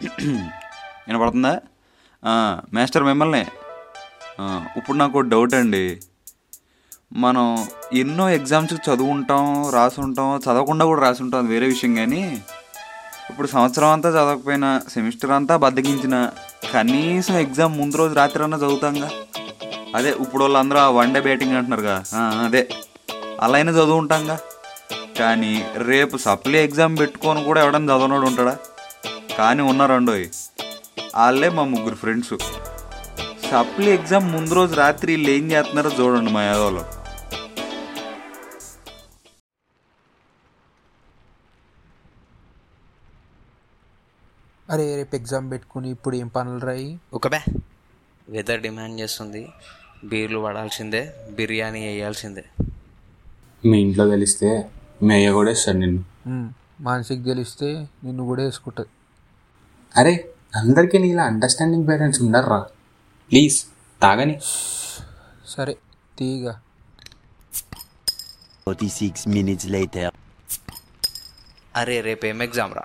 వినపడుతుందా? మాస్టర్ మిమ్మల్ని. ఇప్పుడు నాకు ఒక డౌట్ అండి. మనం ఎన్నో ఎగ్జామ్స్ చదువుంటాం రాసుంటాం చదవకుండా కూడా రాసుంటాం అది వేరే విషయం కానీ ఇప్పుడు సంవత్సరం అంతా చదవకపోయినా సెమిస్టర్ అంతా బద్దకించిన కనీసం ఎగ్జామ్ ముందు రోజు రాత్రి అన్నా చదువుతాంగా. అదే ఇప్పుడు వాళ్ళందరూ వన్ డే బ్యాటింగ్ అంటున్నారుగా. అదే. అలా అయినా చదువుకుంటాంగా కానీ రేపు సప్లీ ఎగ్జామ్ పెట్టుకొని కూడా ఎవడన్నా చదవనోడు ఉంటాడా? కానీ ఉన్నారండోయ్ వాళ్ళే మా ముగ్గురు ఫ్రెండ్స్. సప్లీ ఎగ్జామ్ ముందు రోజు రాత్రి వీళ్ళు ఏం చేస్తున్నారో చూడండి మా యాదవ్లో. అరే రేపు ఎగ్జామ్ పెట్టుకుని ఇప్పుడు ఏం పనులు రాయి? ఒక బ్యా వెదర్ డిమాండ్ చేస్తుంది. బీర్లు పడాల్సిందే బిర్యానీ వేయాల్సిందే. మీ ఇంట్లో తెలిస్తే మీ అయ్య కూడా ఇస్తాడు నిన్ను. మానసిక్ తెలిస్తే నిన్ను కూడా వేసుకుంటుంది. అరే అందరికీ నీలా అండర్స్టాండింగ్ పేరెంట్స్ ఉండర్రా ప్లీజ్ తాగని. సరే తీగా. 46 minutes later. అరే రేపు ఏం ఎగ్జామ్ రా?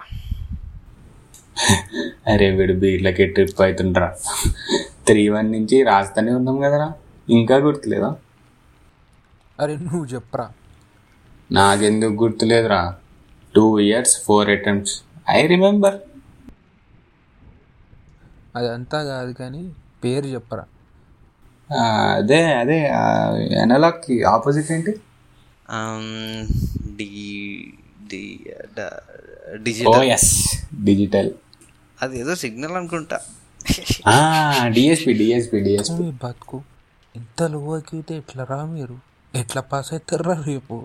అరే వీడు బీర్లకి ట్రిప్ అవుతుండ్రా త్రీ వన్ నుంచి రాస్తానే ఉన్నాం కదరా. ఇంకా గుర్తులేదా? అరే నువ్వు చెప్పరా. నాకెందుకు గుర్తులేదురా. Two years four attempts I remember అదంతా కాదు కానీ పేరు చెప్పరా. అదే అదే ఎనలాక్కి ఆపోజిట్ ఏంటి? డిజిటల్. ఎస్ డిజిటల్ అది ఏదో సిగ్నల్ అనుకుంటా. డిఎస్పి డిఎస్పి డిఎస్పి బతుకు ఇంత లోకితే ఎట్లా రా మీరు? ఎట్లా పాస్ అవుతారా రేపు?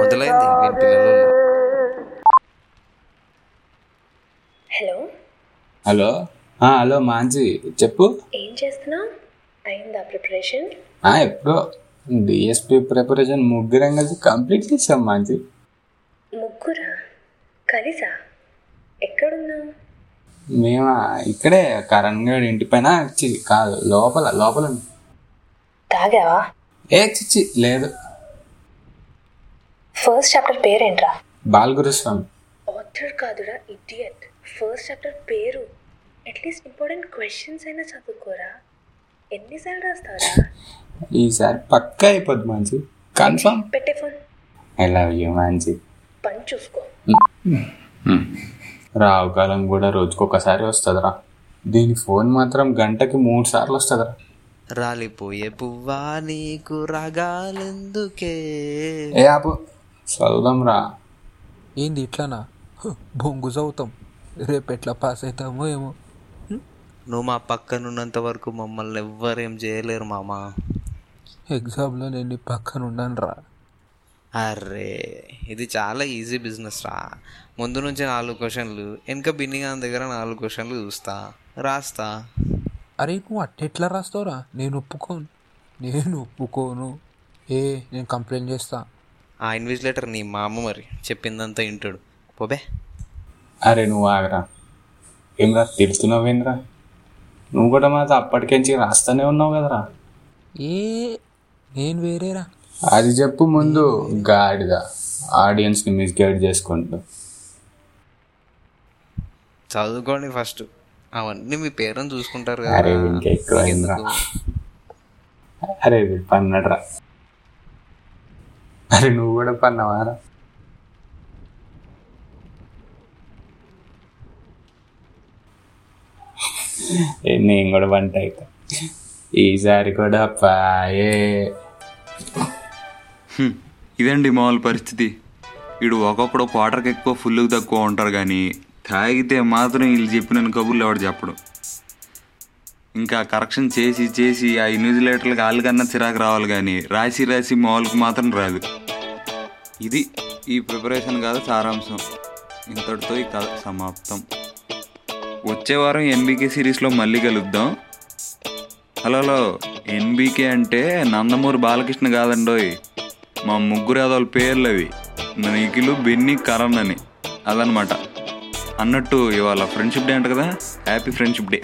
మొదలైంది హలో హలో? హలో మాంజీ చెప్పు. ఏం చేస్తున్నావు? అయిందా ప్రిపరేషన్? ఎప్పుడో డిఎస్పి ప్రిపరేషన్ ముగ్గురం కలిసి కంప్లీట్ చేసాం మాంజీ. ముగ్గురా? కలిసా? ఎక్కడున్నావు? మేము ఇక్కడే కరణ్ గడ్ ఇంటి పైన చి కాదు లోపల లోపల. తాగావా? ఏ చిచ్చి లేదు. ఫస్ట్ చాప్టర్ పేరేంట్రా? బాలగురుస్వామి. ఆథర్ కాదురా ఇడియట్. ఫస్ట్ చాప్టర్ పేరు. అట్లీస్ట్ ఇంపార్టెంట్ క్వశ్చన్స్ అయినా చదువుకోరా. ఎన్నిసార్లు రాస్తావరా? ఈసారి పక్కా అయిపోద్ది మాంజీ కన్ఫర్మ్ పెట్టే phone. I love you Manji పని చూసుకో. రావు కాలం కూడా రోజుకొకసారి వస్తుందిరా. దీని ఫోన్ మాత్రం గంటకి మూడు సార్లు వస్తుందిరా. రాలిపోయే పువ్వా నీకు రాగాలెందుకే? ఏ ఆపు. చదువుదాం రా ఏంది ఇట్లానా? హ్, బొంగు చదువుతాం. రేపు ఎట్లా పాస్ అవుతామో ఏమో. నువ్వు మా పక్కనున్నంత వరకు మమ్మల్ని ఎవ్వరేం చేయలేరు మామా. ఎగ్జామ్లో నేను నీ పక్కన ఉన్నాను రా అరే ఇది చాలా ఈజీ బిజినెస్ రా. ముందు నుంచి నాలుగు క్వశ్చన్లు వెనక బిన్నిగా దగ్గర నాలుగు క్వశ్చన్లు చూస్తా రాస్తా. అరే నువ్వు అట్టెట్లా రాస్తావురా? నేను ఒప్పుకోను. నేను ఒప్పుకోను. ఏ నేను కంప్లైంట్ చేస్తా. ఆ ఇన్విజిలేటర్ నీ మా అమ్మ మరి చెప్పిందంతా వింటాడు. పోబే. అరే నువ్వు ఆగరా. ఏమరా తెలుస్తున్నావేంద్రా నువ్వు కూడా మాతో అప్పటికెంచి రాస్తానే ఉన్నావు కదరా. ఏ నేను వేరేరా. అది చెప్పు ముందు గాడిద. ఆడియన్స్ని మిస్గైడ్ చేసుకుంటూ. చదువుకోండి ఫస్ట్. అవన్నీ మీ పేరెంట్స్ చూసుకుంటారు అరే కదా ఇంకా ఎక్కువ? అరే పన్నడ్రా. అరే నువ్వు కూడా పన్నావారా? నేను కూడా వంట అయితే. ఈసారి కూడా పాయే ఇదండి మామూలు పరిస్థితి? వీడు ఒక్కొక్కడు క్వార్టర్కి ఎక్కువ ఫుల్కి తక్కువ ఉంటారు కానీ తాగితే మాత్రం వీళ్ళు చెప్పిన కబుర్లు ఎవడు చెప్పడం. ఇంకా కరెక్షన్ చేసి చేసి ఆ ఇన్విజిలేటర్లకు వాళ్ళకన్నా చిరాకు రావాలి కానీ రాసి రాసి మామూలుకు మాత్రం రాదు. ఇది ఈ ప్రిపరేషన్ కాదు సారాంశం. ఇంతటితో ఈ కథ సమాప్తం. వచ్చే వారం ఎన్బీకే సిరీస్లో మళ్ళీ కలుద్దాం. Hello hello. ఎన్బీకే అంటే నందమూరి బాలకృష్ణ కాదండోయ్. మా ముగ్గురు యాదవుల పేర్లు అవి నిఖిలు బెన్ని కరణ్ అని. అదనమాట. అన్నట్టు ఇవాళ ఫ్రెండ్షిప్ డే అంట కదా? Happy friendship day.